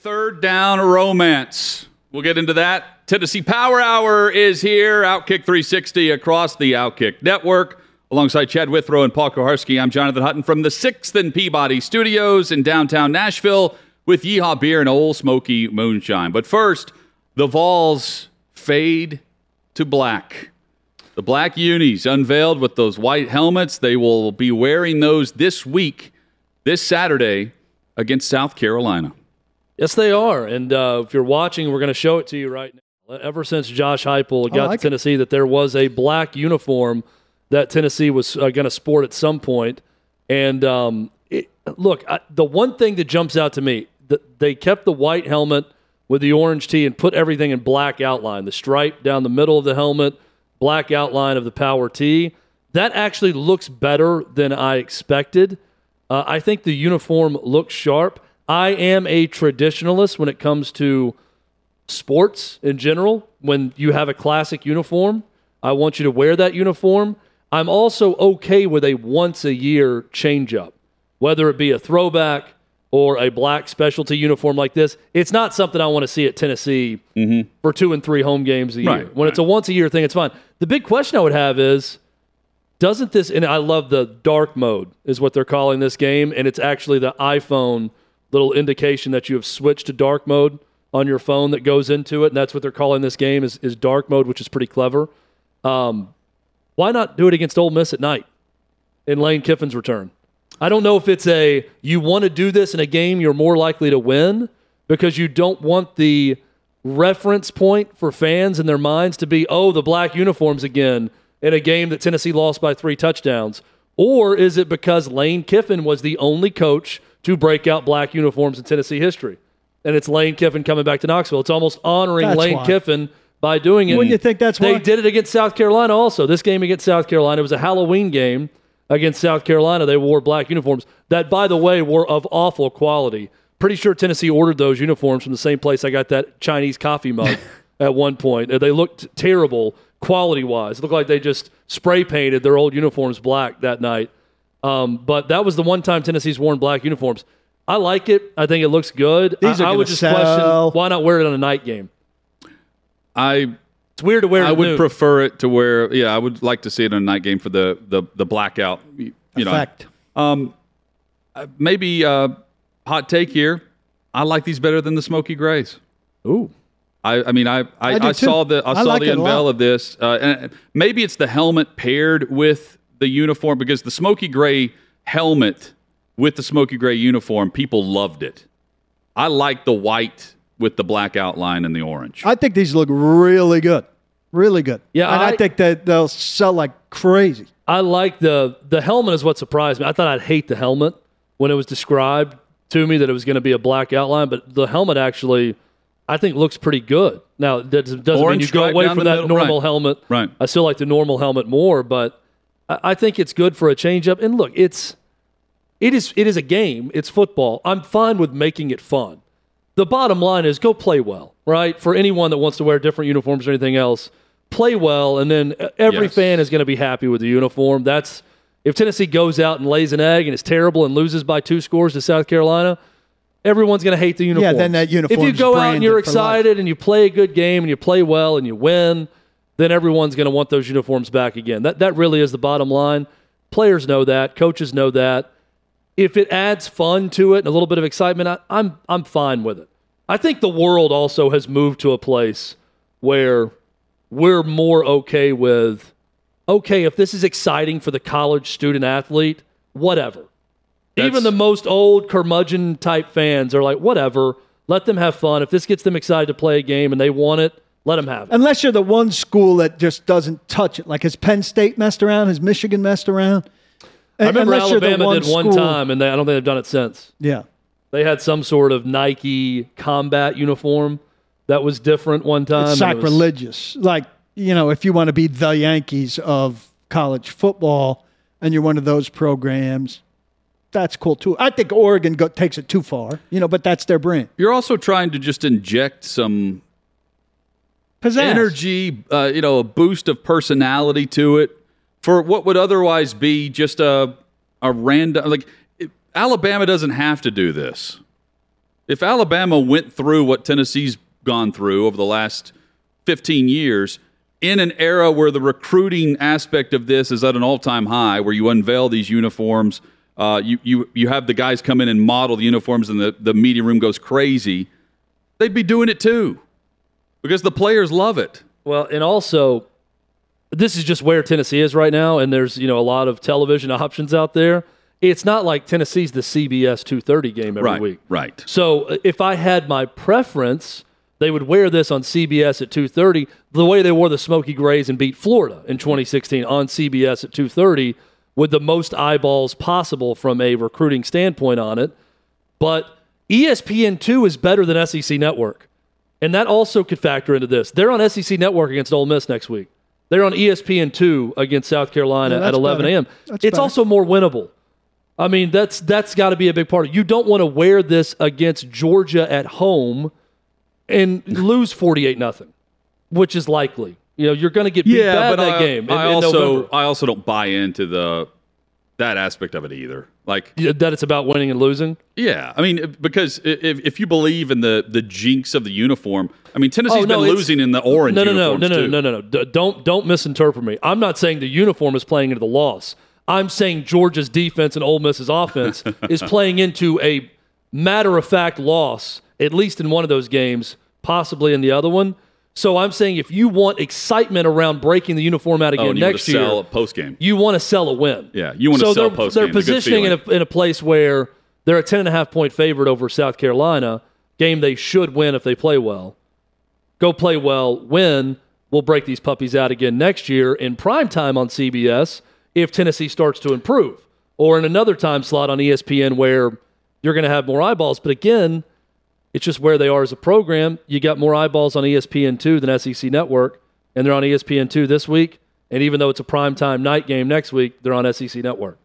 Third down romance. We'll get into that. Tennessee Power Hour is here. Outkick 360 across the Outkick Network. Alongside Chad Withrow and Paul Kuharsky, I'm Jonathan Hutton from the 6th and Peabody Studios in downtown Nashville with Yeehaw Beer and Ole Smoky Moonshine. But first, the Vols fade to black. The black unis unveiled with those white helmets. They will be wearing those this week, this Saturday, against South Carolina. Yes, they are. And uh, if you're watching, we're going to show it to you right now. Ever since Josh Heupel got like to it. Tennessee, that there was a black uniform that Tennessee was uh, going to sport at some point. And um, it, look, I, the one thing that jumps out to me, that they kept the white helmet with the orange tee and put everything in black outline. The stripe down the middle of the helmet, black outline of the power tee. That actually looks better than I expected. Uh, I think the uniform looks sharp. I am a traditionalist when it comes to sports in general. When you have a classic uniform, I want you to wear that uniform. I'm also okay with a once a year change up, whether it be a throwback or a black specialty uniform like this. It's not something I want to see at Tennessee mm-hmm. for two and three home games a year. Right, when it's a once a year thing, it's fine. The big question I would have is doesn't this and I love the dark mode is what they're calling this game and it's actually the iPhone little indication that you have switched to dark mode on your phone that goes into it and that's what they're calling this game is, is dark mode which is pretty clever. Um, why not do it against Ole Miss at night in Lane Kiffin's return? I don't know if it's a you want to do this in a game you're more likely to win because you don't want the reference point for fans in their minds to be oh the black uniforms again in a game that Tennessee lost by 3 touchdowns. Or is it because Lane Kiffin was the only coach to break out black uniforms in Tennessee history and it's Lane Kiffin coming back to Knoxville it's almost honoring That's Lane why. Kiffin by doing it Wouldn't you think that's why? they why? did it against South Carolina also. This game against South Carolina it was a Halloween game against South Carolina. They wore black uniforms that, by the way, were of awful quality. Pretty sure Tennessee ordered those uniforms from the same place I got that Chinese coffee mug at one point. They looked terrible quality wise. It looked like they just spray painted their old uniforms black that night. Um, but that was the one time Tennessee's worn black uniforms. I like it. I think it looks good. These I, are I would just sell. question why not wear it on a night game. I It's weird to wear. I at would noon. prefer it to wear. yeah, I would like to see it in a night game for the the the blackout. You you know, Effect. um, uh, maybe uh, hot take here. I like these better than the smoky grays. Ooh. I, I mean, I I, I I, saw the I, I saw like the unveil of this, uh, and maybe it's the helmet paired with the uniform because the smoky gray helmet with the smoky gray uniform, people loved it. I like the white with the black outline and the orange. I think these look really good. Really good. Yeah, And I, I- think that they'll sell like crazy. I like the the helmet is what surprised me. I thought I'd hate the helmet when it was described to me that it was going to be a black outline, but the helmet actually I think looks pretty good. Now that doesn't doesn't mean you go away from that middle, normal right. helmet. Right. I still like the normal helmet more, but I, think it's good for a change up. And look, it's it is it is a game. It's football. I'm fine with making it fun. The bottom line is go play well, right? For anyone that wants to wear different uniforms or anything else, play well, and then every Yes. fan is going to be happy with the uniform. That's if Tennessee goes out and lays an egg and is terrible and loses by two scores to South Carolina, everyone's going to hate the uniform. Yeah, then that uniform. If you go out and you're branded for life. excited and you play a good game and you play well and you win, then everyone's going to want those uniforms back again. That that really is the bottom line. Players know that, coaches know that. If it adds fun to it and a little bit of excitement, I, I'm I'm fine with it. I think the world also has moved to a place where we're more okay with okay if this is exciting for the college student athlete, whatever. Even the most old curmudgeon type fans are like, whatever. Let them have fun. If this gets them excited to play a game and they want it, let them have it. Unless you're the one school that just doesn't touch it. Like has Penn State messed around? Has Michigan messed around? I remember Unless you're Alabama one did one school- time, and they, I don't think they've done it since. Yeah. They had some sort of Nike combat uniform that was different one time. It's and it was- sacrilegious. Like, you know, if you want to be the Yankees of college football and you're one of those programs, that's cool too. I think Oregon go, takes it too far, you know, but that's their brand. You're also trying to just inject some Energy, uh, you know, a boost of personality to it. For what would otherwise be just a a random like it, Alabama doesn't have to do this. If Alabama went through what Tennessee's gone through over the last 15 years in an era where the recruiting aspect of this is at an all-time high where you unveil these uniforms uh, you, you, you have the guys come in and model the uniforms and the, the media room goes crazy they'd be doing it too because the players love it. Well, and also, this is just where Tennessee is right now, and there's you know a lot of television options out there. It's not like Tennessee's the CBS 2:30 game every Right, week. right. So uh, if I had my preference, they would wear this on CBS at 2:30, the way they wore the Smoky Grays and beat Florida in 2016 on CBS at 2:30, with the most eyeballs possible from a recruiting standpoint on it. But E ESPN2 is better than SEC Network. And that also could factor into this. They're on SEC Network against Ole Miss next week. They're on E ESPN2 against South Carolina Yeah, at 11 a.m. It's better. also more winnable. I mean, that's that's got to be a big part of it. You don't want to wear this against Georgia at home and lose 48 nothing, which is likely. You know, you're going to get beat bad that I, game in, I in also November. I also don't buy into the that aspect of it either. Like, Yeah, that it's about winning and losing. yeah, I mean, because if, if you believe in the the jinx of the uniform, I mean, Tennessee's Oh, no, been losing in the orange. No, no, no, no, no, no, no, no. D- Don't don't misinterpret me. I'm not saying the uniform is playing into the loss. I'm saying Georgia's defense and Ole Miss's offense is playing into a matter of fact loss, at least in one of those games, possibly in the other one. So I'm saying if you want excitement around breaking the uniform out Oh, again want next year, sell post game. you want to sell a win. Yeah, you want to so sell they're, post They're game. A positioning in a, in a place where they're a 10 and a half point favorite over South Carolina, game they should win if they play well. Go play well, win. We'll break these puppies out again next year in prime time on CBS if Tennessee starts to improve, or in another time slot on ESPN where you're going to have more eyeballs. But again, it's just where they are as a program. You got more eyeballs on E ESPN2 than SEC Network, and they're on E ESPN2 this week. And even though it's a primetime night game next week, they're on SEC Network.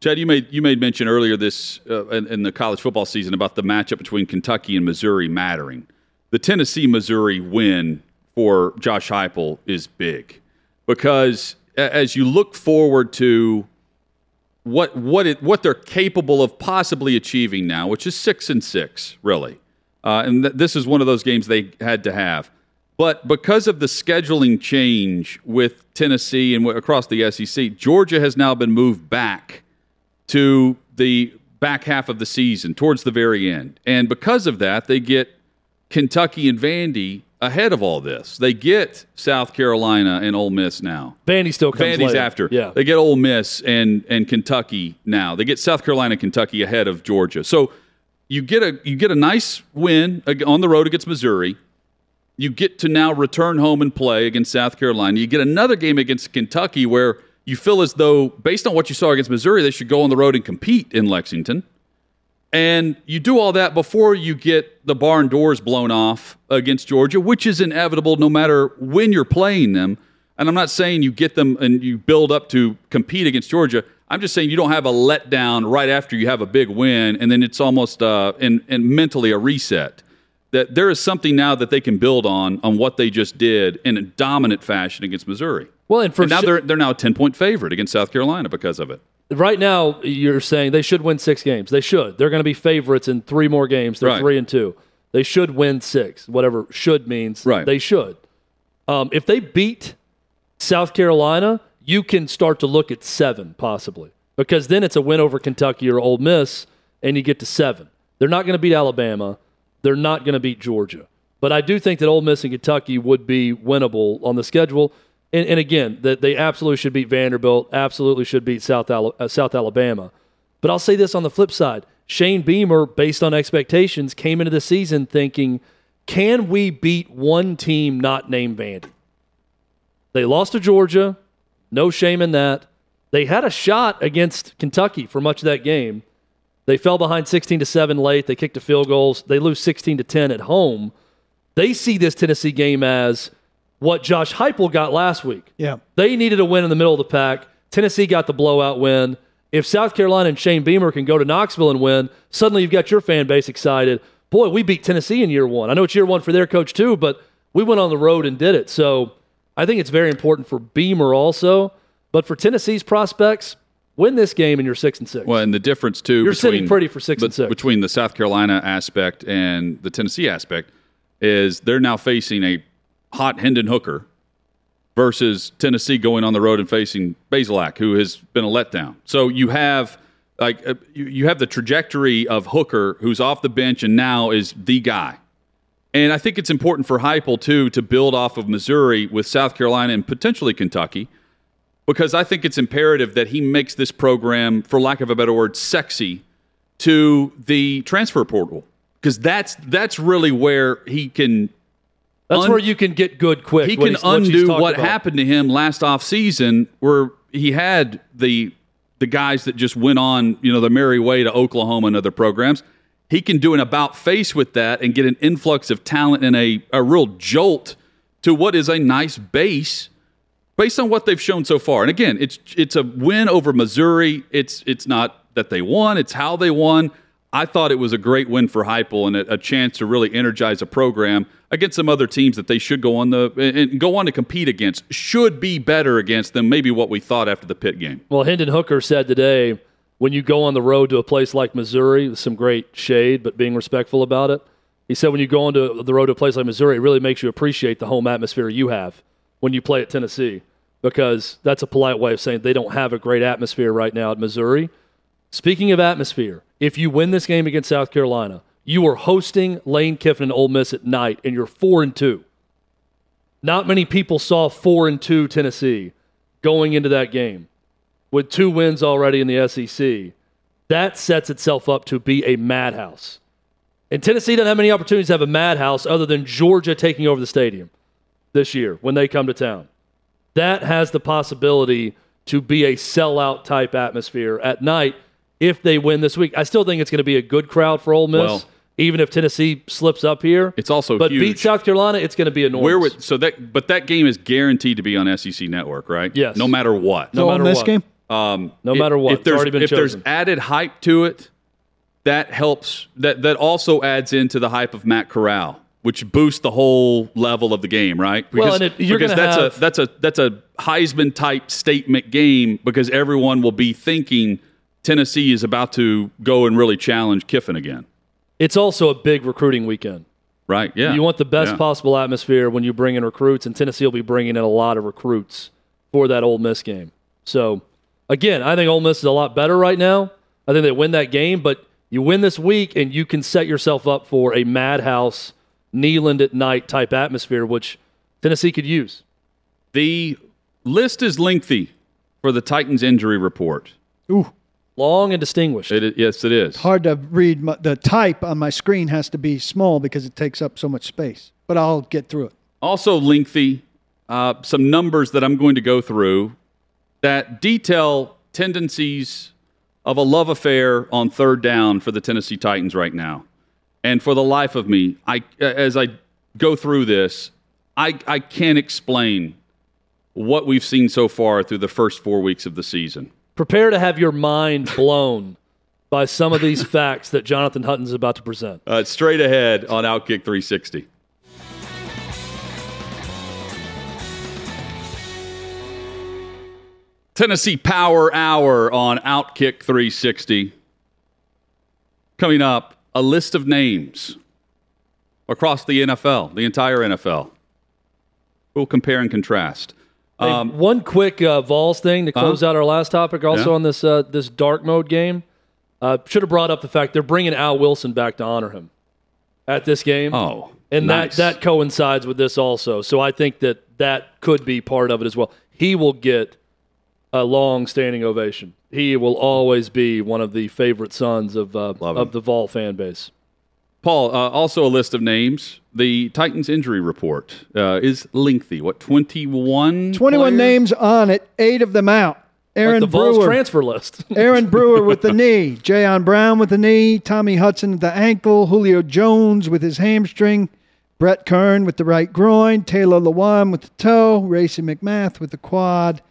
Chad, you made you made mention earlier this uh, in, in the college football season about the matchup between Kentucky and Missouri mattering. The Tennessee Missouri win for Josh Heupel is big because as you look forward to what what it what they're capable of possibly achieving now, which is six and six, really, uh, and th- this is one of those games they had to have. But because of the scheduling change with Tennessee and w- across the SEC, Georgia has now been moved back to the back half of the season, towards the very end. And because of that, they get Kentucky and Vandy ahead of all this. They get South Carolina and Ole Miss now. Vandy still comes Vandy's later. after. Yeah. They get Ole Miss and and Kentucky now. They get South Carolina and Kentucky ahead of Georgia. So you get a you get a nice win on the road against Missouri. You get to now return home and play against South Carolina. You get another game against Kentucky where you feel as though, based on what you saw against Missouri, they should go on the road and compete in Lexington. And you do all that before you get the barn doors blown off against Georgia, which is inevitable no matter when you're playing them. And I'm not saying you get them and you build up to compete against Georgia. I'm just saying you don't have a letdown right after you have a big win, and then it's almost uh, and, and mentally a reset. That there is something now that they can build on on what they just did in a dominant fashion against Missouri. Well, and for And now su- they're they're now a 10 point favorite against South Carolina because of it. right now, you're saying they should win six games. They should. They're going to be favorites in three more games. They're Right. three and two. They should win six. Whatever should means. Right. They should. Um, if they beat South Carolina, you can start to look at seven possibly because then it's a win over Kentucky or Ole Miss, and you get to seven. They're not going to beat Alabama. They're not going to beat Georgia. But I do think that Ole Miss and Kentucky would be winnable on the schedule. And, and again, that they absolutely should beat Vanderbilt. Absolutely should beat South uh, South Alabama. But I'll say this on the flip side: Shane Beamer, based on expectations, came into the season thinking, "Can we beat one team not named Vandy?" They lost to Georgia. No shame in that. They had a shot against Kentucky for much of that game. They fell behind 16 to 7 late. They kicked a field goals. They lose 16 to 10 at home. They see this Tennessee game as what Josh Heupel got last week. Yeah. They needed a win in the middle of the pack. Tennessee got the blowout win. If South Carolina and Shane Beamer can go to Knoxville and win, suddenly you've got your fan base excited. Boy, we beat Tennessee in year one. I know it's year one for their coach too, but we went on the road and did it. So I think it's very important for Beamer also. But for Tennessee's prospects, win this game and you're six and six. Well, and the difference too. You're between, sitting pretty for six and six. between the South Carolina aspect and the Tennessee aspect is they're now facing a hot Hendon Hooker versus Tennessee going on the road and facing Bazelak, who has been a letdown. So you have like uh, you, you have the trajectory of Hooker, who's off the bench and now is the guy. And I think it's important for Heupel too to build off of Missouri with South Carolina and potentially Kentucky because I think it's imperative that he makes this program, for lack of a better word, sexy to the transfer portal because that's that's really where he can That's un- where you can get good quick. he can he's- what undo what happened to him last off season where he had the the guys that just went on you know the merry way to Oklahoma and other programs. He can do an about face with that and get an influx of talent and a, a real jolt to what is a nice base based on what they've shown so far. And again, it's it's a win over Missouri. It's it's not that they won; it's how they won. I thought it was a great win for Heupel and a, a chance to really energize a program against some other teams that they should go on the and go on to compete against. Should be better against them. Maybe what we thought after the pit game. Well, Hendon Hooker said today when you go on the road to a place like Missouri, some great shade, but being respectful about it, he said when you go on to the road to a place like Missouri, it really makes you appreciate the home atmosphere you have when you play at Tennessee because that's a polite way of saying they don't have a great atmosphere right now at Missouri. Speaking of atmosphere, if you win this game against South Carolina, you are hosting Lane Kiffin and Ole Miss at night, and you're four and two. Not many people saw four and two Tennessee going into that game with two wins already in the SEC. That sets itself up to be a madhouse. And Tennessee doesn't have many opportunities to have a madhouse other than Georgia taking over the stadium this year when they come to town. That has the possibility to be a sellout type atmosphere at night if they win this week. I still think it's going to be a good crowd for Ole Miss, Well- even if Tennessee slips up here. It's also but huge. beat South Carolina, it's going to be enormous. Where would so that but that game is guaranteed to be on SEC Network, right? Yes. No matter what. No So matter on this what. game, Um, No matter what, if there's if there's added hype to it, that helps. That that also adds into the hype of Matt Corral, which boosts the whole level of the game, right? Well, and it- you're because that's have- a that's a that's a Heisman type statement game because everyone will be thinking Tennessee is about to go and really challenge Kiffin again, it's also a big recruiting weekend. right? Yeah, You want the best Yeah. possible atmosphere when you bring in recruits, and Tennessee will be bringing in a lot of recruits for that Ole Miss game. So, again, I think Ole Miss is a lot better right now. I think they win that game, but you win this week, and you can set yourself up for a madhouse, Neyland at night type atmosphere, which Tennessee could use. The list is lengthy for the Titans injury report. ooh, Long and distinguished. It, yes, it is. hard to read. My, the type on my screen has to be small because it takes up so much space. But I'll get through it. also lengthy. Uh, some numbers that I'm going to go through that detail tendencies of a love affair on third down for the Tennessee Titans right now. And for the life of me, I as I go through this, I, I can't explain what we've seen so far through the first four weeks of the season. Prepare to have your mind blown by some of these facts that Jonathan Hutton's about to present. Uh, straight ahead on Outkick 360. Tennessee Power Hour on Outkick 360. Coming up, a list of names across the NFL, the entire NFL. We'll compare and contrast. Hey, Um, one quick uh, Vols thing to close out our last topic, also Yeah. on this uh, this dark mode game. Uh, should have brought up the fact they're bringing Al Wilson back to honor him at this game. oh, and nice. that that coincides with this also. So I think that that could be part of it as well. He will get a long standing ovation. He will always be one of the favorite sons of uh, of the Vol fan base. Paul, uh, also a list of names. The Titans injury report uh, is lengthy. What, 21? 21 players? names on it, eight of them out. Aaron like the Vols Brewer. transfer list. Aaron Brewer with the knee. Jayon Brown with the knee. Tommy Hudson with the ankle. Julio Jones with his hamstring. Brett Kern with the right groin. Taylor Lewan with the toe. Racey McMath with the quad.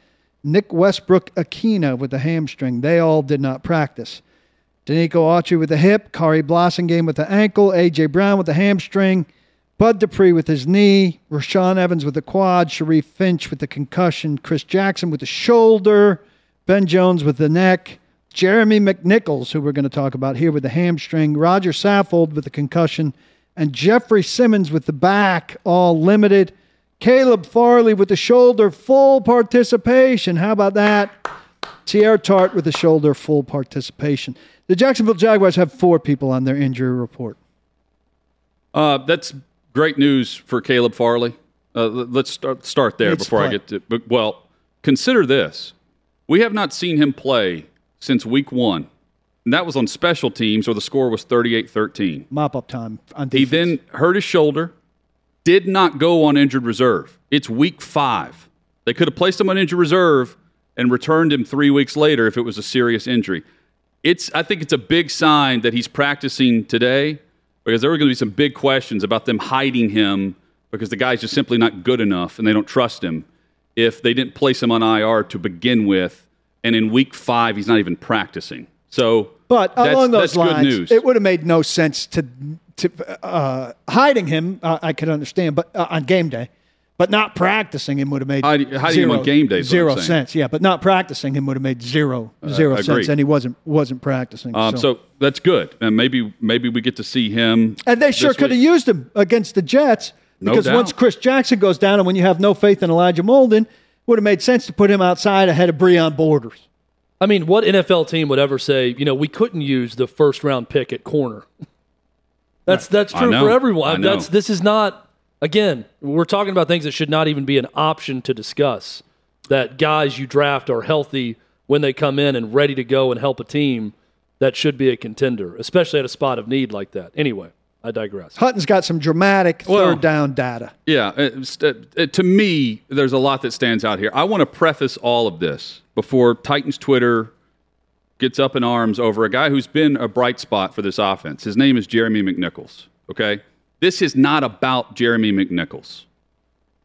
Nick Westbrook-Ikhine with the hamstring. They all did not practice. Denico Autry with the hip. Khari Blasingame with the ankle. A.J. Brown with the hamstring. Bud Dupree with his knee. Rashaan Evans with the quad. Sharif Finch with the concussion. Chris Jackson with the shoulder. Ben Jones with the neck. Jeremy McNichols, who we're going to talk about here with the hamstring. Roger Saffold with the concussion. And Jeffrey Simmons with the back, all limited. Caleb Farley with the shoulder, full participation. How about that? Teair Tart with the shoulder, full participation. The Jacksonville Jaguars have four people on their injury report. Uh, that's great news for Caleb Farley. Uh, let's start, start there to before I get to. But, well, consider this: we have not seen him play since week one, and that was on special teams, where the score was 38-13. Mop up time on He then hurt his shoulder, did not go on injured reserve. It's week five. They could have placed him on injured reserve and returned him three weeks later if it was a serious injury. It's I think it's a big sign that he's practicing today because there were going to be some big questions about them hiding him because the guy's just simply not good enough and they don't trust him if they didn't place him on IR to begin with and in week five he's not even practicing. So But that's- along those lines, news. it would have made no sense to to uh, hiding him. Uh, I could understand, but uh, on game day, but not practicing him would have made Hiding- hiding him zero, on game day zero sense. Yeah, but not practicing him would have made zero zero agreed. sense, and he wasn't wasn't practicing. Um, so that's good, and maybe maybe we get to see him. And they sure could have used him against the Jets because doubt. once Chris Jackson goes down and when you have no faith in Elijah Molden, would have made sense to put him outside ahead of Breon Borders. I mean, what NFL team would ever say, you know, we couldn't use the first round pick at corner? That's that's true for everyone. That's this is not again, we're talking about things that should not even be an option to discuss. That guys you draft are healthy when they come in and ready to go and help a team that should be a contender, especially at a spot of need like that. Anyway, I digress. Hutton's got some dramatic Well- third down data. Yeah, it's- uh, uh, to me, there's a lot that stands out here. I want to preface all of this before Titans Twitter gets up in arms over a guy who's been a bright spot for this offense. His name is Jeremy McNichols. Okay, this is not about Jeremy McNichols.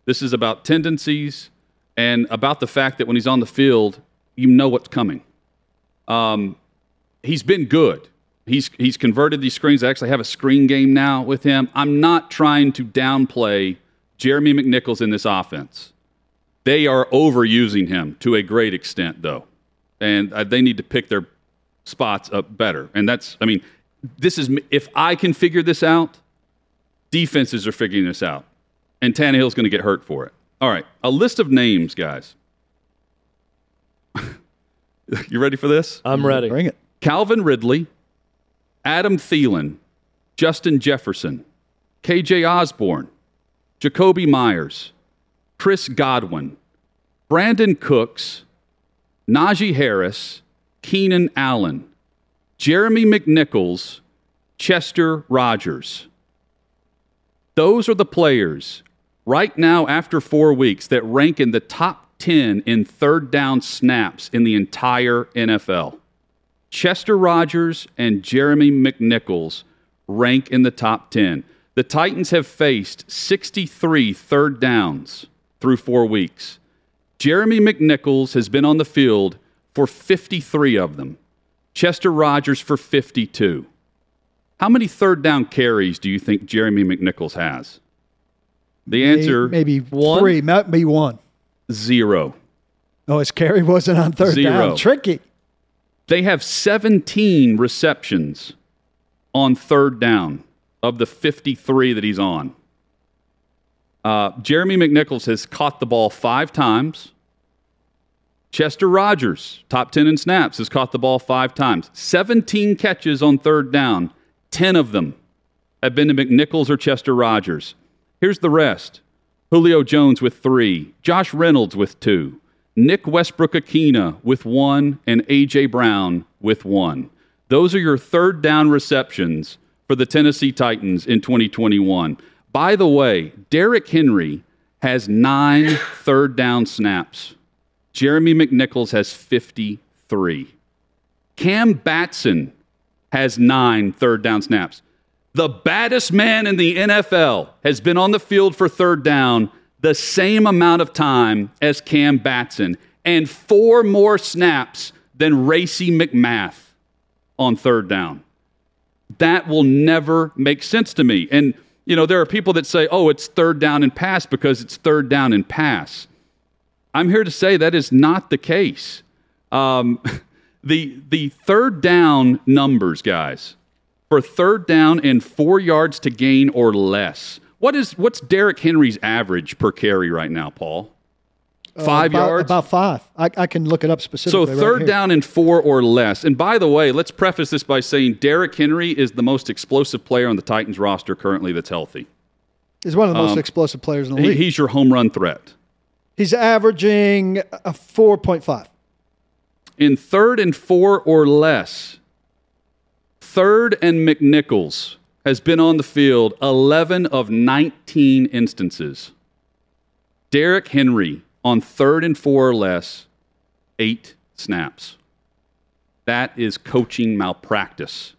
This is about tendencies and about the fact that when he's on the field, you know what's coming. Um, he's been good. He's he's converted these screens. I actually have a screen game now with him. I'm not trying to downplay Jeremy McNichols in this offense. They are overusing him to a great extent, though, and uh, they need to pick their spots up better. And that's, I mean, this is if I can figure this out, defenses are figuring this out, and Tannehill's going to get hurt for it. All right, a list of names, guys. you ready for this? I'm ready. Bring it. Calvin Ridley, Adam Thielen, Justin Jefferson, KJ Osborn, Jakobi Meyers, Chris Godwin, Brandin Cooks, Najee Harris, Keenan Allen, Jeremy McNichols, Chester Rogers. Those are the players right now after four weeks that rank in the top 10 in third down snaps in the entire NFL. Chester Rogers and Jeremy McNichols rank in the top 10. The Titans have faced 63 third downs through four weeks. Jeremy McNichols has been on the field for 53 of them, Chester Rogers for 52. How many third down carries do you think Jeremy McNichols has? The answer maybe One? three, maybe one. zero. Oh, his carry wasn't on third Zero. down. Tricky. They have 17 receptions on third down of the 53 that he's on. Uh, Jeremy McNichols has caught the ball five times. Chester Rogers, top 10 in snaps, has caught the ball five times. 17 catches on third down. 10 of them have been to McNichols or Chester Rogers. Here's the rest Julio Jones with three, Josh Reynolds with two, Nick Westbrook-Ikhine with one, and A.J. Brown with one. Those are your third down receptions for the Tennessee Titans in 2021. By the way, Derrick Henry has nine third down snaps Jeremy McNichols has 53. Cam Batson has nine third down snaps. The baddest man in the NFL has been on the field for third down the same amount of time as Cam Batson and four more snaps than Racey McMath on third down. That will never make sense to me. And, you know, there are people that say, oh, it's third down and pass because it's third down and pass. I'm here to say that is not the case. Um, the, the third down numbers, guys, for third down and four yards to gain or less. What is what's Derrick Henry's average per carry right now, Paul? Five Uh, about, yards. About five. I, I can look it up specifically. So third here. down and four or less. And by the way, let's preface this by saying Derrick Henry is the most explosive player on the Titans roster currently that's healthy. He's one of the most explosive players in the league. he's your home run threat. He's averaging a 4.5. In third and four or less, third and McNichols has been on the field 11 of 19 instances. Derrick Henry on third and four or less, eight snaps. That is coaching malpractice.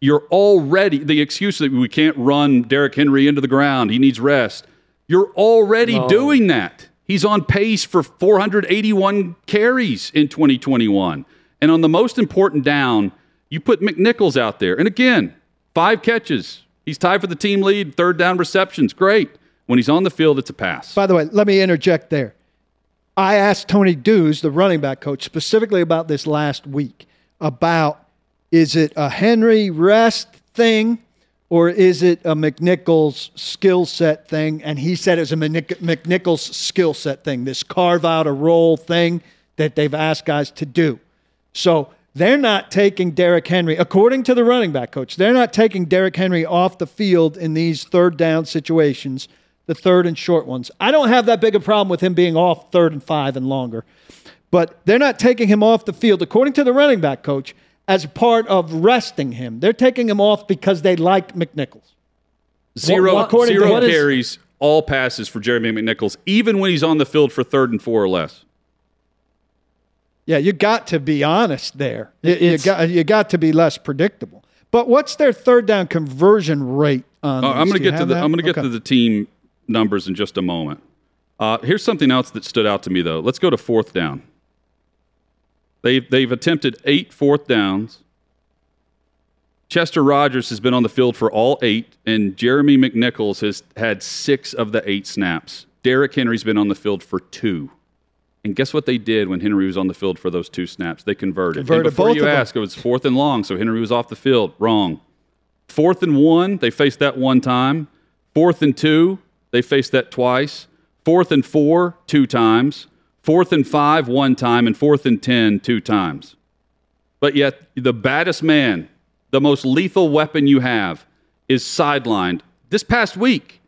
You're already, the excuse that we can't run Derrick Henry into the ground, he needs rest. You're already doing that. He's on pace for 481 carries in 2021. And on the most important down, you put McNichols out there. And again, five catches. He's tied for the team lead, third down receptions. Great. When he's on the field, it's a pass. By the way, let me interject there. I asked Tony Dews, the running back coach, specifically about this last week about is it a Henry rest thing or is it a McNichols skill set thing? And he said it was a McNichols skill set thing, this carve out a role thing that they've asked guys to do. So they're not taking Derrick Henry, according to the running back coach, they're not taking Derrick Henry off the field in these third down situations, the third and short ones. I don't have that big a problem with him being off third and five and longer, but they're not taking him off the field, according to the running back coach, as part of resting him. They're taking him off because they like McNichols. Zero, what- according to zero what is- carries, all passes for Jeremy McNichols, even when he's on the field for third and four or less. Yeah, you got to be honest there. You, you got you got to be less predictable. But what's their third down conversion rate on? Uh, I'm going to get to the that? I'm going to get Okay. to the team numbers in just a moment. Uh, here's something else that stood out to me though. Let's go to fourth down. They've they've attempted eight fourth downs. Chester Rogers has been on the field for all eight, and Jeremy McNichols has had six of the eight snaps. Derrick Henry's been on the field for two. And guess what they did when Henry was on the field for those two snaps? They converted. Converted and before both you ask, it was fourth and long, so Henry was off the field. Wrong. Fourth and one, they faced that one time. Fourth and two, they faced that twice. Fourth and four, two times. Fourth and five, one time. And fourth and ten, two times. But yet, the baddest man, the most lethal weapon you have, is sidelined. This past week,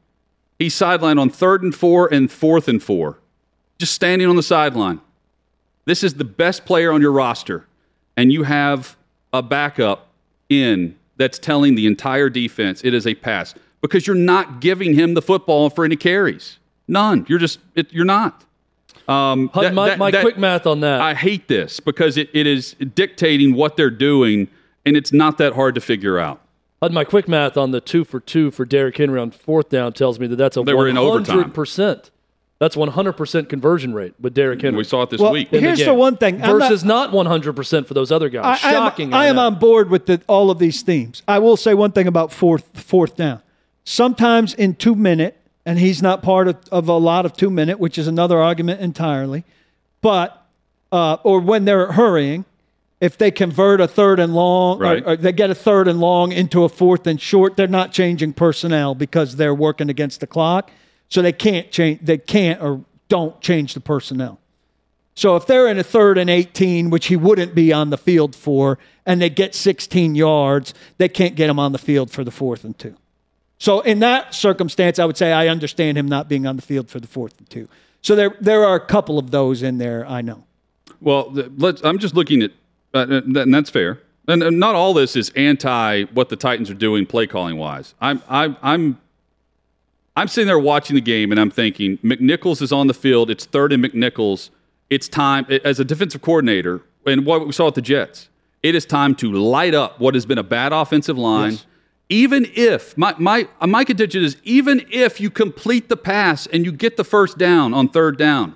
he's sidelined on third and four and fourth and four, just standing on the sideline. This is the best player on your roster, and you have a backup in that's telling the entire defense it is a pass because you're not giving him the football for any carries. None. You're just it, you're not. Um, Hud, that- my, that- my that- quick math on that. I hate this because it, it is dictating what they're doing, and it's not that hard to figure out. Hud, my quick math on the two for two for Derrick Henry on fourth down tells me that that's a They were in overtime. 100%. That's 100% conversion rate with Derrick Henry. We saw it this Well, week. in Here's the game. one thing. I'm Versus not, 100% for those other guys. I, I am- Shocking. I am, on board with the, all of these themes. I will say one thing about fourth fourth down. Sometimes in two minute, and he's not part of, of a lot of two minute, which is another argument entirely. But uh, or when they're hurrying, if they convert a third and long, or- or, they get a third and long into a fourth and short, they're not changing personnel because they're working against the clock. So they can't change. They can't or don't change the personnel. So if they're in a third and 18, which he wouldn't be on the field for, and they get 16 yards, they can't get him on the field for the fourth and two. So in that circumstance, I would say I understand him not being on the field for the fourth and two. So there, there are a couple of those in there. I know. Well, let's, I'm just looking at, uh, and that's fair. And, and not all this is anti what the Titans are doing play calling wise. I'm, I'm, I'm, I'm sitting there watching the game and I'm thinking McNichols is on the field. It's third and McNichols, it's time as a defensive coordinator, and what we saw at the Jets. It is time to light up what has been a bad offensive line. Yes. Even if my my uh, my contention is even if you complete the pass and you get the first down on third down,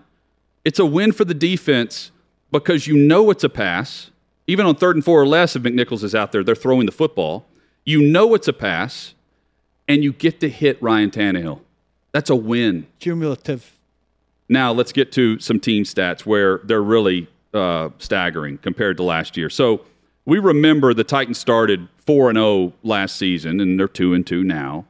it's a win for the defense because you know it's a pass. Even on third and four or less, if McNichols is out there, they're throwing the football. You know it's a pass, and you get to hit Ryan Tannehill. That's a win. Cumulative. Now let's get to some team stats where they're really uh, staggering compared to last year. So we remember the Titans started four and zero last season, and they're two and two now.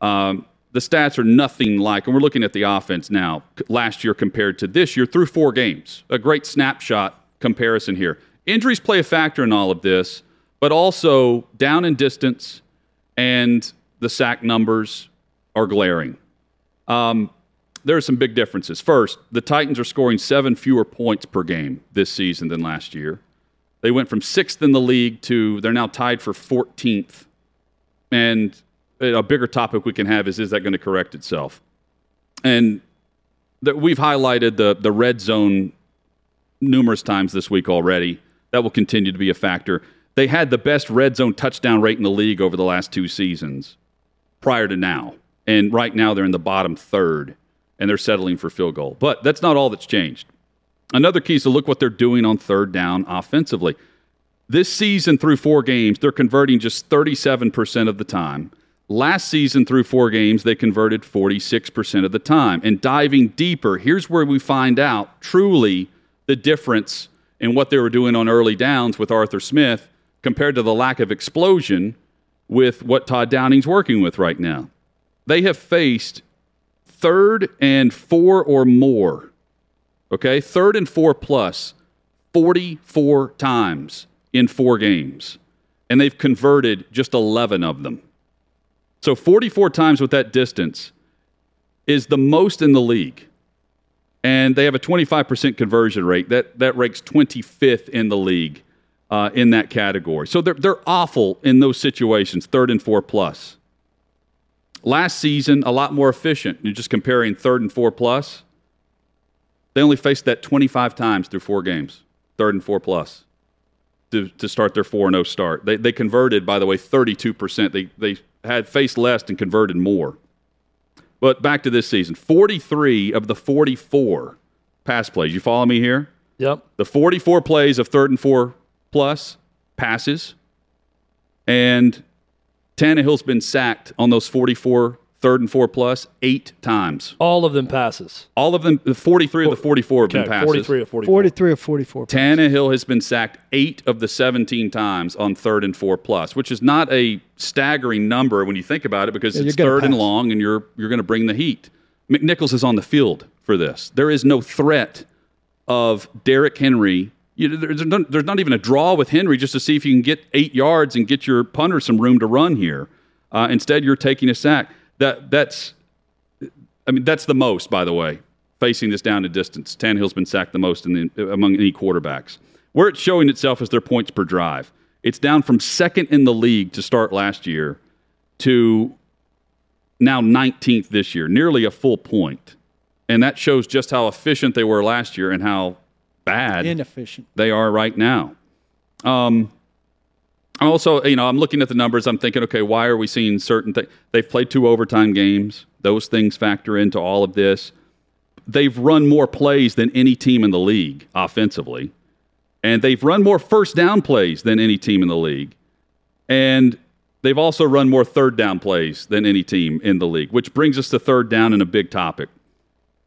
Um, the stats are nothing like, and we're looking at the offense now. Last year compared to this year through four games, a great snapshot comparison here. Injuries play a factor in all of this, but also down in distance and the sack numbers are glaring. Um, there are some big differences. First, the Titans are scoring seven fewer points per game this season than last year. They went from sixth in the league to they're now tied for 14th. And a bigger topic we can have is is that going to correct itself? And that we've highlighted the the red zone numerous times this week already. That will continue to be a factor. They had the best red zone touchdown rate in the league over the last two seasons prior to now. And right now they're in the bottom third and they're settling for field goal. But that's not all that's changed. Another key is to look what they're doing on third down offensively. This season through four games, they're converting just 37% of the time. Last season through four games, they converted 46% of the time. And diving deeper, here's where we find out truly the difference in what they were doing on early downs with Arthur Smith compared to the lack of explosion with what Todd Downing's working with right now. They have faced third and four or more, okay, third and four plus 44 times in four games, and they've converted just 11 of them. So 44 times with that distance is the most in the league. And they have a 25% conversion rate. That, that ranks 25th in the league uh, in that category. So they're, they're awful in those situations, third and four plus. Last season, a lot more efficient. You're just comparing third and four plus. They only faced that 25 times through four games, third and four plus, to, to start their 4 0 start. They, they converted, by the way, 32%. They, they had faced less and converted more. But back to this season 43 of the 44 pass plays. You follow me here? Yep. The 44 plays of third and four plus passes, and Tannehill's been sacked on those 44 third and four plus eight times. All of them passes. All of them, the 43 of the 44 have been Okay, passes. 43 of 44. 43 or 44. Tannehill has been sacked eight of the 17 times on third and four plus, which is not a staggering number when you think about it because Yeah, it's you're gonna third and long and you're, you're going to bring the heat. McNichols is on the field for this. There is no threat of Derrick Henry. You know, there's, no, there's not even a draw with Henry just to see if you can get eight yards and get your punter some room to run here. Uh, instead, you're taking a sack. That that's, I mean, that's the most, by the way, facing this down to distance. Tannehill's been sacked the most in the, among any quarterbacks. Where it's showing itself is their points per drive. It's down from second in the league to start last year to now 19th this year, nearly a full point. And that shows just how efficient they were last year and how bad Inefficient. they are right now. Um, I'm also, you know, I'm looking at the numbers. I'm thinking, okay, why are we seeing certain things? They've played two overtime games. Those things factor into all of this. They've run more plays than any team in the league offensively, and they've run more first down plays than any team in the league, and they've also run more third down plays than any team in the league. Which brings us to third down and a big topic.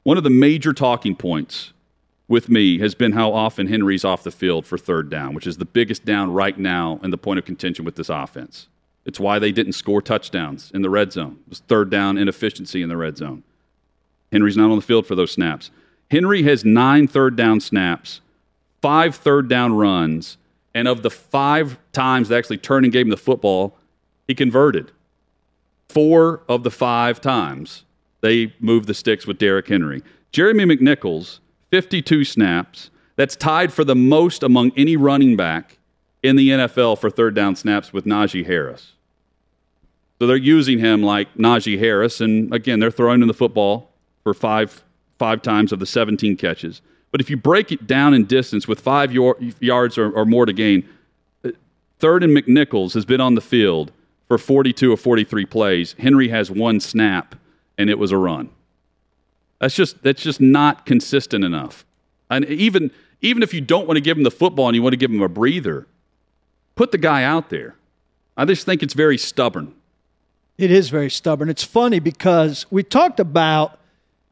One of the major talking points with me has been how often Henry's off the field for third down, which is the biggest down right now and the point of contention with this offense. It's why they didn't score touchdowns in the red zone. It was third down inefficiency in the red zone. Henry's not on the field for those snaps. Henry has nine third down snaps, five third down runs, and of the five times they actually turned and gave him the football, he converted. Four of the five times they moved the sticks with Derrick Henry. Jeremy McNichols, 52 snaps. That's tied for the most among any running back in the NFL for third down snaps with Najee Harris. So they're using him like Najee Harris, and again, they're throwing him the football for five five times of the 17 catches. But if you break it down in distance with five yor- yards or, or more to gain, uh, third and McNichols has been on the field for 42 or 43 plays. Henry has one snap, and it was a run. That's just that's just not consistent enough. And even even if you don't want to give him the football and you want to give him a breather, put the guy out there. I just think it's very stubborn. It is very stubborn. It's funny because we talked about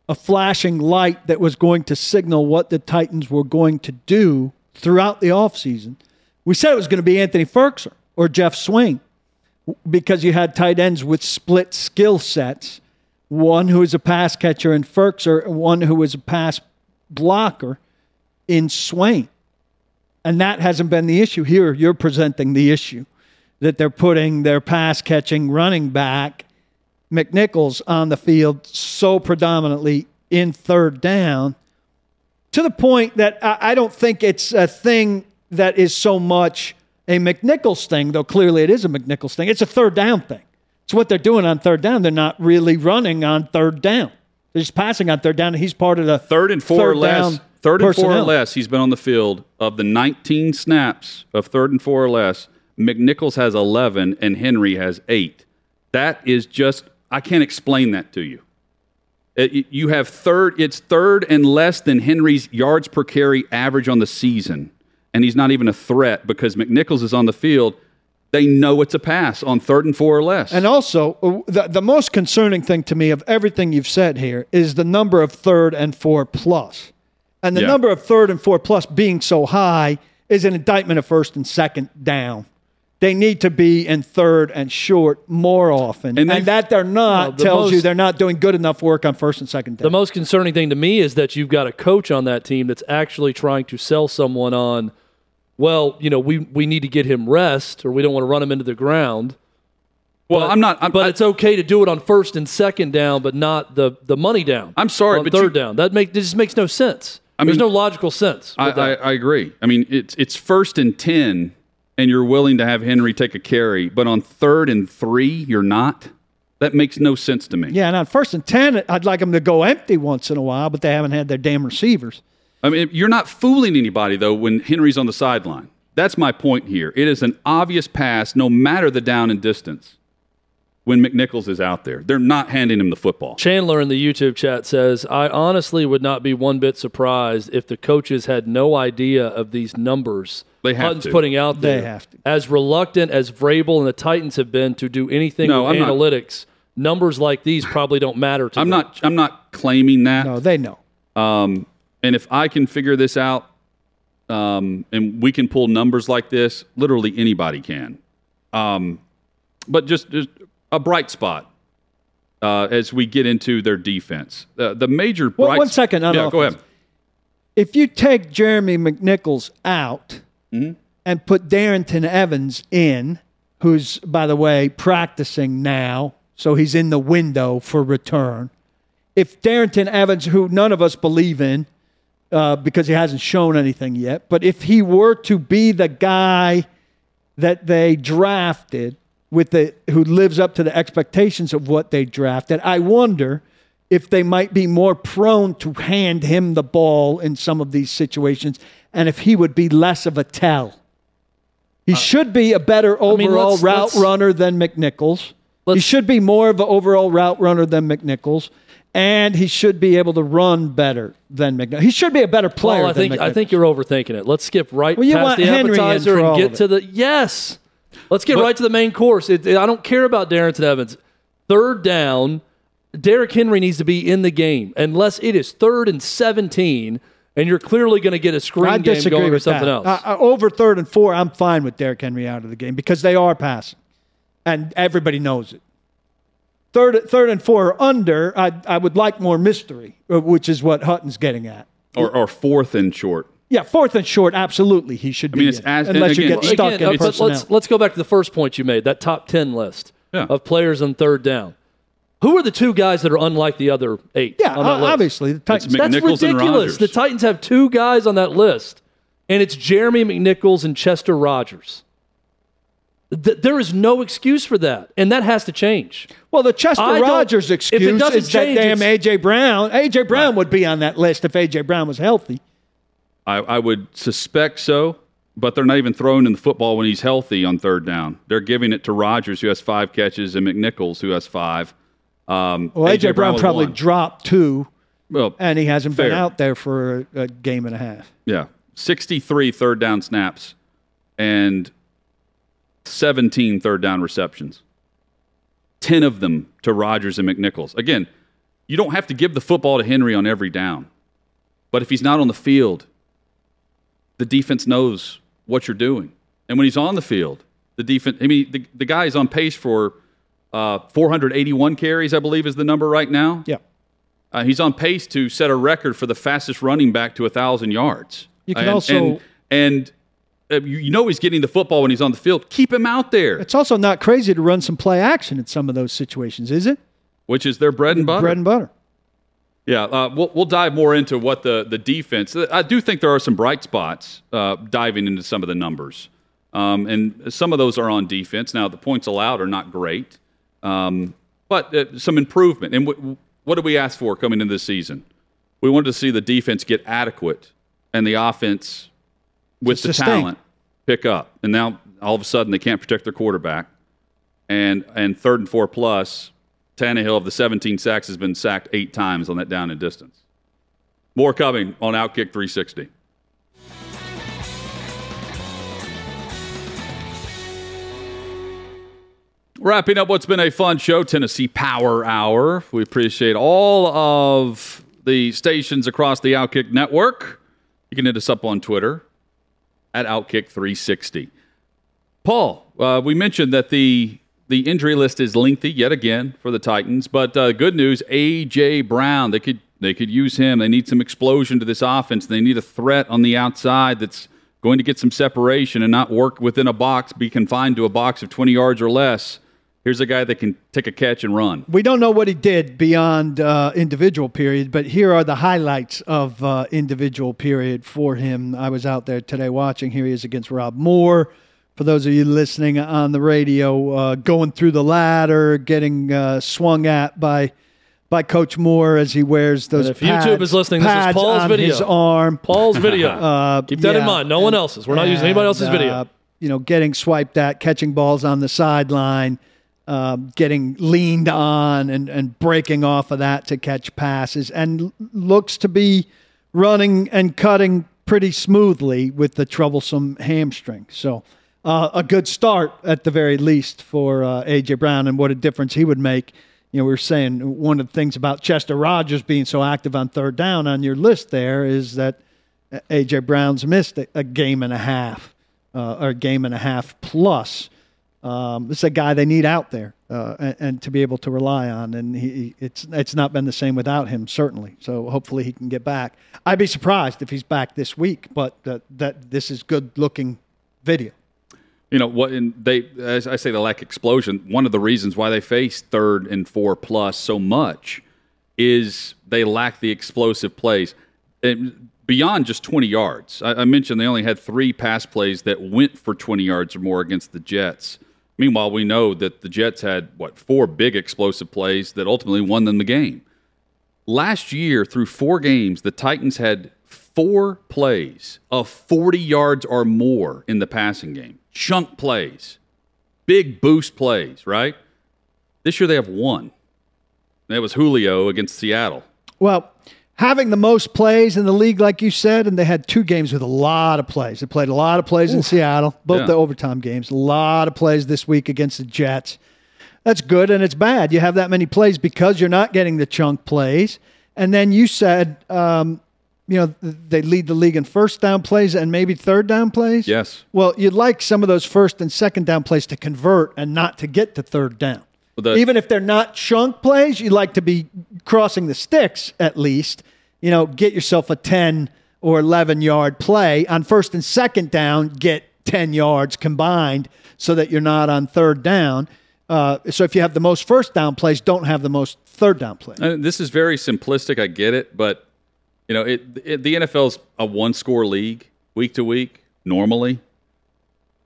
a flashing light that was going to signal what the Titans were going to do throughout the offseason. We said it was going to be Anthony Firkser or Geoff Swaim because you had tight ends with split skill sets one who is a pass catcher in Firkser, and one who is a pass blocker in Swaim. And that hasn't been the issue. Here, you're presenting the issue that they're putting their pass catching running back, McNichols, on the field so predominantly in third down to the point that I don't think it's a thing that is so much a McNichols thing, though clearly it is a McNichols thing. It's a third down thing. It's what they're doing on third down. They're not really running on third down. They're just passing on third down. And he's part of the third and four third or less. Third and four or less. He's been on the field of the 19 snaps of third and four or less. McNichols has 11 and Henry has eight. That is just I can't explain that to you. Uh, it, you have third. It's third and less than Henry's yards per carry average on the season, and he's not even a threat because McNichols is on the field they know it's a pass on third and four or less. And also, uh, the, the most concerning thing to me of everything you've said here is the number of third and four plus. And the yeah. number of third and four plus being so high is an indictment of first and second down. They need to be in third and short more often. And, and that they're not well, the tells most, you they're not doing good enough work on first and second down. The most concerning thing to me is that you've got a coach on that team that's actually trying to sell someone on – well, you know, we, we need to get him rest or we don't want to run him into the ground. Well, but, I'm not. I'm, but I, it's okay to do it on first and second down, but not the, the money down. I'm sorry, on but third you, down. That make this just makes no sense. I There's no logical sense. I, I, I, agree. I mean, it's it's first and ten, and you're willing to have Henry take a carry, but on third and three, you're not. That makes no sense to me. Yeah, and on first and ten, I'd like them to go empty once in a while, but they haven't had their damn receivers. I mean, you're not fooling anybody, though, when Henry's on the sideline. That's my point here. It is an obvious pass, no matter the down and distance, when McNichols is out there. They're not handing him the football. Chandler in the YouTube chat says, I honestly would not be one bit surprised if the coaches had no idea of these numbers they have Hutton's to. putting out there. They have to. As reluctant as Vrabel and the Titans have been to do anything no, with I'm analytics, not, numbers like these probably don't matter to I'm them. Not, I'm not claiming that. No, they know. Um, and if I can figure this out, um, and we can pull numbers like this. Literally anybody can. Um, but just, just, a bright spot uh, as we get into their defense. Uh, the major well, bright one second. On yeah, go ahead. If you take Jeremy McNichols out mm-hmm. and put Darrynton Evans in, who's by the way practicing now, so he's in the window for return. If Darrynton Evans, who none of us believe in, uh, because he hasn't shown anything yet. But if he were to be the guy that they drafted with the who lives up to the expectations of what they drafted, I wonder if they might be more prone to hand him the ball in some of these situations, and if he would be less of a tell. He uh, should be a better overall I mean, let's, route let's, runner than McNichols. He should be more of an overall route runner than McNichols and he should be able to run better than McNichols. He should be a better player. Well, I think I think you're overthinking it. Let's skip right well, past the Henry appetizer and get to the yes. Let's get but, right to the main course. It, it, I don't care about Darrynton Evans. Third down, Derrick Henry needs to be in the game unless it is third and seventeen. And you're clearly going to get a screen I game going or something that. else. Uh, over third and four, I'm fine with Derrick Henry out of the game because they are passing, and everybody knows it. Third, third and four under, I, I would like more mystery, uh, which is what Hutton's getting at. Or, or fourth and short. Yeah, fourth and short, absolutely, he should I mean, be. in, as, unless again, you get stuck again, in uh, Let's, let's go back to the first point you made, that top 10 list yeah. of players on third down. Who are the two guys that are unlike the other eight? Yeah, obviously. The Titans. That's ridiculous. The Titans have two guys on that list, and it's Jeremy McNichols and Chester Rogers. Th- there is no excuse for that, and that has to change. Well, the Chester Rogers excuse is change, that damn AJ Brown. AJ Brown right. would be on that list if AJ Brown was healthy. I, I would suspect so, but they're not even throwing in the football when he's healthy on third down. They're giving it to Rogers, who has five catches, and McNichols, who has five. Um, Well, AJ, Brown with probably one. dropped two, well, and he hasn't been out there for a, a game and a half. Yeah. 63 third down snaps and 17 third down receptions. 10 of them to Rogers and McNichols. Again, you don't have to give the football to Henry on every down. But if he's not on the field, the defense knows what you're doing. And when he's on the field, the defense, I mean, the, the guy is on pace for uh, 481 carries, I believe is the number right now. Yeah. Uh, he's on pace to set a record for the fastest running back to a thousand yards. You can and, also- and, and you, you know he's getting the football when he's on the field. Keep him out there, It's also not crazy to run some play action in some of those situations, is it? which is their bread and butter. Bread and butter. Yeah, uh, we'll, we'll dive more into what the, the defense. I do think there are some bright spots uh, diving into some of the numbers. Um, and some of those are on defense. Now, the points allowed are not great, um, but uh, some improvement. And w- what did we ask for coming into this season? We wanted to see the defense get adequate and the offense, with the talent, pick up. And now, all of a sudden, they can't protect their quarterback. And, and third and four plus, Tannehill of the 17 sacks has been sacked eight times on that down and distance. More coming on Outkick 360. Wrapping up what's been a fun show, Tennessee Power Hour. We appreciate all of the stations across the Outkick network. You can hit us up on Twitter at Outkick360. Paul, uh, we mentioned that the the injury list is lengthy yet again for the Titans, but uh, good news: AJ Brown. They could they could use him. They need some explosion to this offense. They need a threat on the outside that's going to get some separation and not work within a box, be confined to a box of twenty yards or less. Here's a guy that can take a catch and run. We don't know what he did beyond uh, individual period, but here are the highlights of uh, individual period for him. I was out there today watching. Here he is against Rob Moore. For those of you listening on the radio, uh, going through the ladder, getting uh, swung at by by Coach Moore as he wears those. And if YouTube is listening, this is Paul's video. His arm. Paul's video. Uh, Keep that in mind. No one else's. We're not using anybody else's And, video. uh, you know, getting swiped at, catching balls on the sideline, um, getting leaned on, and, and breaking off of that to catch passes, and looks to be running and cutting pretty smoothly with the troublesome hamstring. So, uh, a good start at the very least for uh, AJ Brown, and what a difference he would make. You know, we were saying one of the things about Chester Rogers being so active on third down on your list there is that AJ Brown's missed a, a game and a half, uh, or a game and a half plus. Um, a guy they need out there uh, and, and to be able to rely on, and he, it's it's not been the same without him certainly. So hopefully he can get back. I'd be surprised if he's back this week, but uh, that this is good looking video. You know what? And they, as I say, they lack explosion. One of the reasons why they face third and four plus so much is they lack the explosive plays. And beyond just 20 yards, I, I mentioned they only had three pass plays that went for 20 yards or more against the Jets. Meanwhile, we know that the Jets had what four big explosive plays that ultimately won them the game. Last year, through four games, the Titans had four plays of 40 yards or more in the passing game. Chunk plays, big boost plays, right? This year they have one. That was Julio against Seattle. Well, having the most plays in the league, like you said, and they had two games with a lot of plays. They played a lot of plays in Seattle, both Yeah. the overtime games. A lot of plays this week against the Jets. That's good and it's bad. You have that many plays because you're not getting the chunk plays. And then you said, um, you know, they lead the league in first down plays and maybe third down plays. Yes. Well, you'd like some of those first and second down plays to convert and not to get to third down. The- Even if they're not chunk plays, you'd like to be crossing the sticks at least. You know, get yourself a 10 or 11 yard play on first and second down, get 10 yards combined so that you're not on third down. Uh, so if you have the most first down plays, don't have the most third down plays. This is very simplistic. I get it, but you know, it, it, the NFL's a one-score league week to week normally.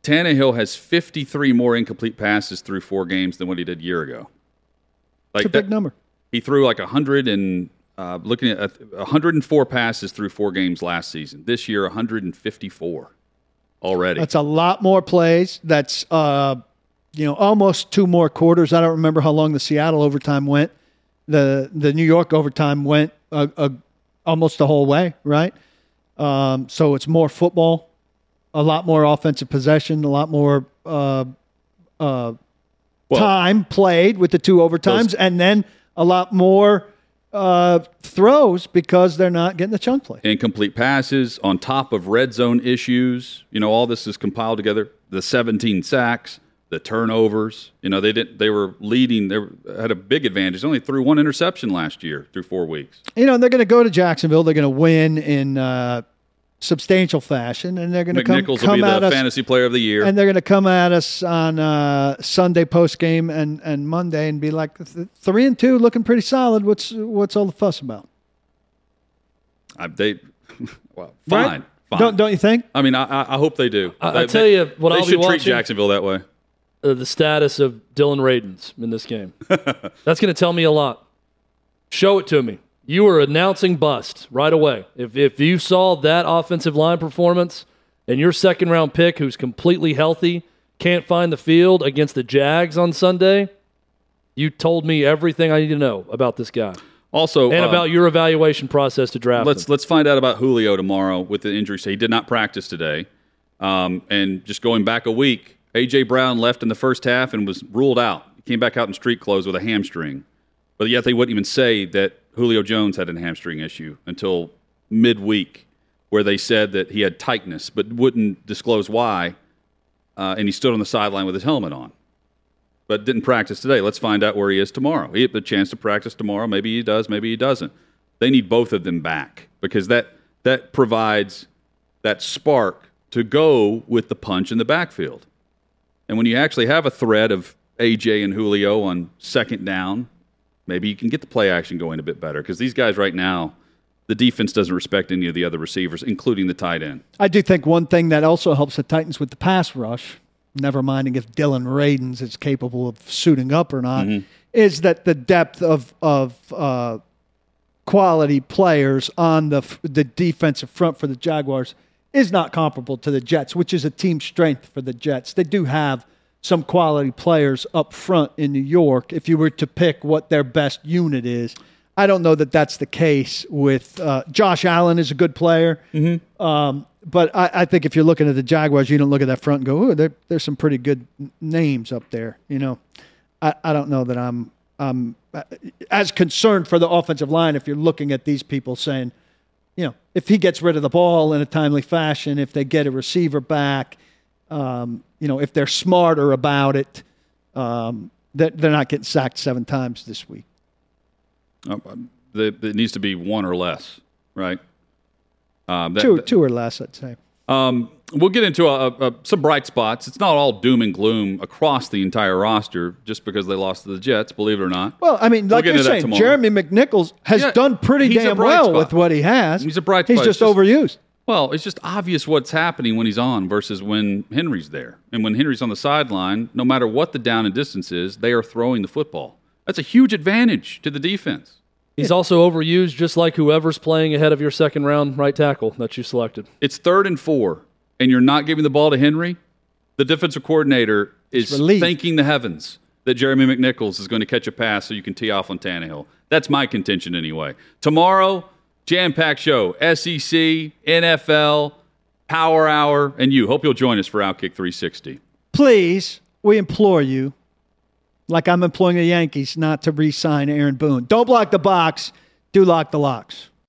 Tannehill has 53 more incomplete passes through four games than what he did a year ago. Like It's a big that- number. he threw like 100 and Uh, looking at uh, 104 passes through four games last season. This year, 154 already. That's a lot more plays. That's uh, you know almost two more quarters. I don't remember how long the Seattle overtime went. The the New York overtime went almost the whole way, right? Um, so it's more football, a lot more offensive possession, a lot more uh, uh, Well- time played with the two overtimes, Those- and then a lot more uh, throws because they're not getting the chunk play. incomplete passes on top of red zone issues. You know, all this is compiled together. The 17 sacks, the turnovers. You know, they didn't. They were leading. They were, had a big advantage. Only threw one interception last year through four weeks. you know, they're going to go to Jacksonville. They're going to win in uh, substantial fashion, and they're going to come, McNichols will come be at the us, fantasy player of the year. and they're going to come at us on uh, Sunday post game and, and Monday and be like three and two, looking pretty solid. What's what's all the fuss about? I, they, well, Right? fine, fine. Don't don't you think? I mean, I, I- I hope they do. I- They- I tell they- you what they I'll be should treat. Jacksonville that way. uh, the status of Dillon Radunz in this game. That's going to tell me a lot. Show it to me. You were announcing bust right away. If, if you saw that offensive line performance and your second round pick, who's completely healthy, can't find the field against the Jags on Sunday, you told me everything I need to know about this guy Also, and uh, about your evaluation process to draft let's him. let's find out about Julio tomorrow with the injury. So he did not practice today. Um, and just going back a week, AJ Brown left in the first half and was ruled out. He came back out in street clothes with a hamstring, but yet they wouldn't even say that Julio Jones had a hamstring issue until midweek, where they said that he had tightness, but wouldn't disclose why. Uh, and he stood on the sideline with his helmet on but didn't practice today. Let's find out where he is tomorrow. He had the chance to practice tomorrow. Maybe he does, maybe he doesn't. They need both of them back because that that provides that spark to go with the punch in the backfield. And when you actually have a threat of AJ and Julio on second down, maybe you can get the play action going a bit better because these guys right now, the defense doesn't respect any of the other receivers, including the tight end. I do think one thing that also helps the Titans with the pass rush, never minding if Dillon Radunz is capable of suiting up or not, is that the depth of of uh, quality players on the f- the defensive front for the Jaguars is not comparable to the Jets, which is a team strength for the Jets. They do have some quality players up front in New York. If you were to pick what their best unit is, I don't know that that's the case with uh, Josh Allen is a good player. Um, but I, I think if you're looking at the Jaguars, you don't look at that front and go, "Ooh, there, there's some pretty good n- names up there." You know, I, I don't know that I'm I'm uh, as concerned for the offensive line if you're looking at these people saying, you know, if he gets rid of the ball in a timely fashion, if they get a receiver back, um, you know, if they're smarter about it, um, that they're not getting sacked seven times this week. Uh, It needs to be one or less, right? Um, that- Two, two or less, I'd say. Um, we'll get into a, a, some bright spots. It's not all doom and gloom across the entire roster just because they lost to the Jets, believe it or not. Well, I mean, like get you're saying. Jeremy McNichols has Yeah, done pretty damn well spot. with what he has. He's a bright He's spot. just It's just- overused. Well, it's just obvious what's happening when he's on versus when Henry's there. And when Henry's on the sideline, no matter what the down and distance is, they are throwing the football. That's a huge advantage to the defense. He's also overused, just like whoever's playing ahead of your second round right tackle that you selected. It's third and four, and you're not giving the ball to Henry. The defensive coordinator is thanking the heavens that Jeremy McNichols is going to catch a pass so you can tee off on Tannehill. That's my contention anyway. Tomorrow, jam packed show SEC, NFL, Power Hour, and you. Hope you'll join us for Outkick 360. Please, we implore you, like I'm employing the Yankees, not to re sign Aaron Boone. Don't block the box, do lock the locks.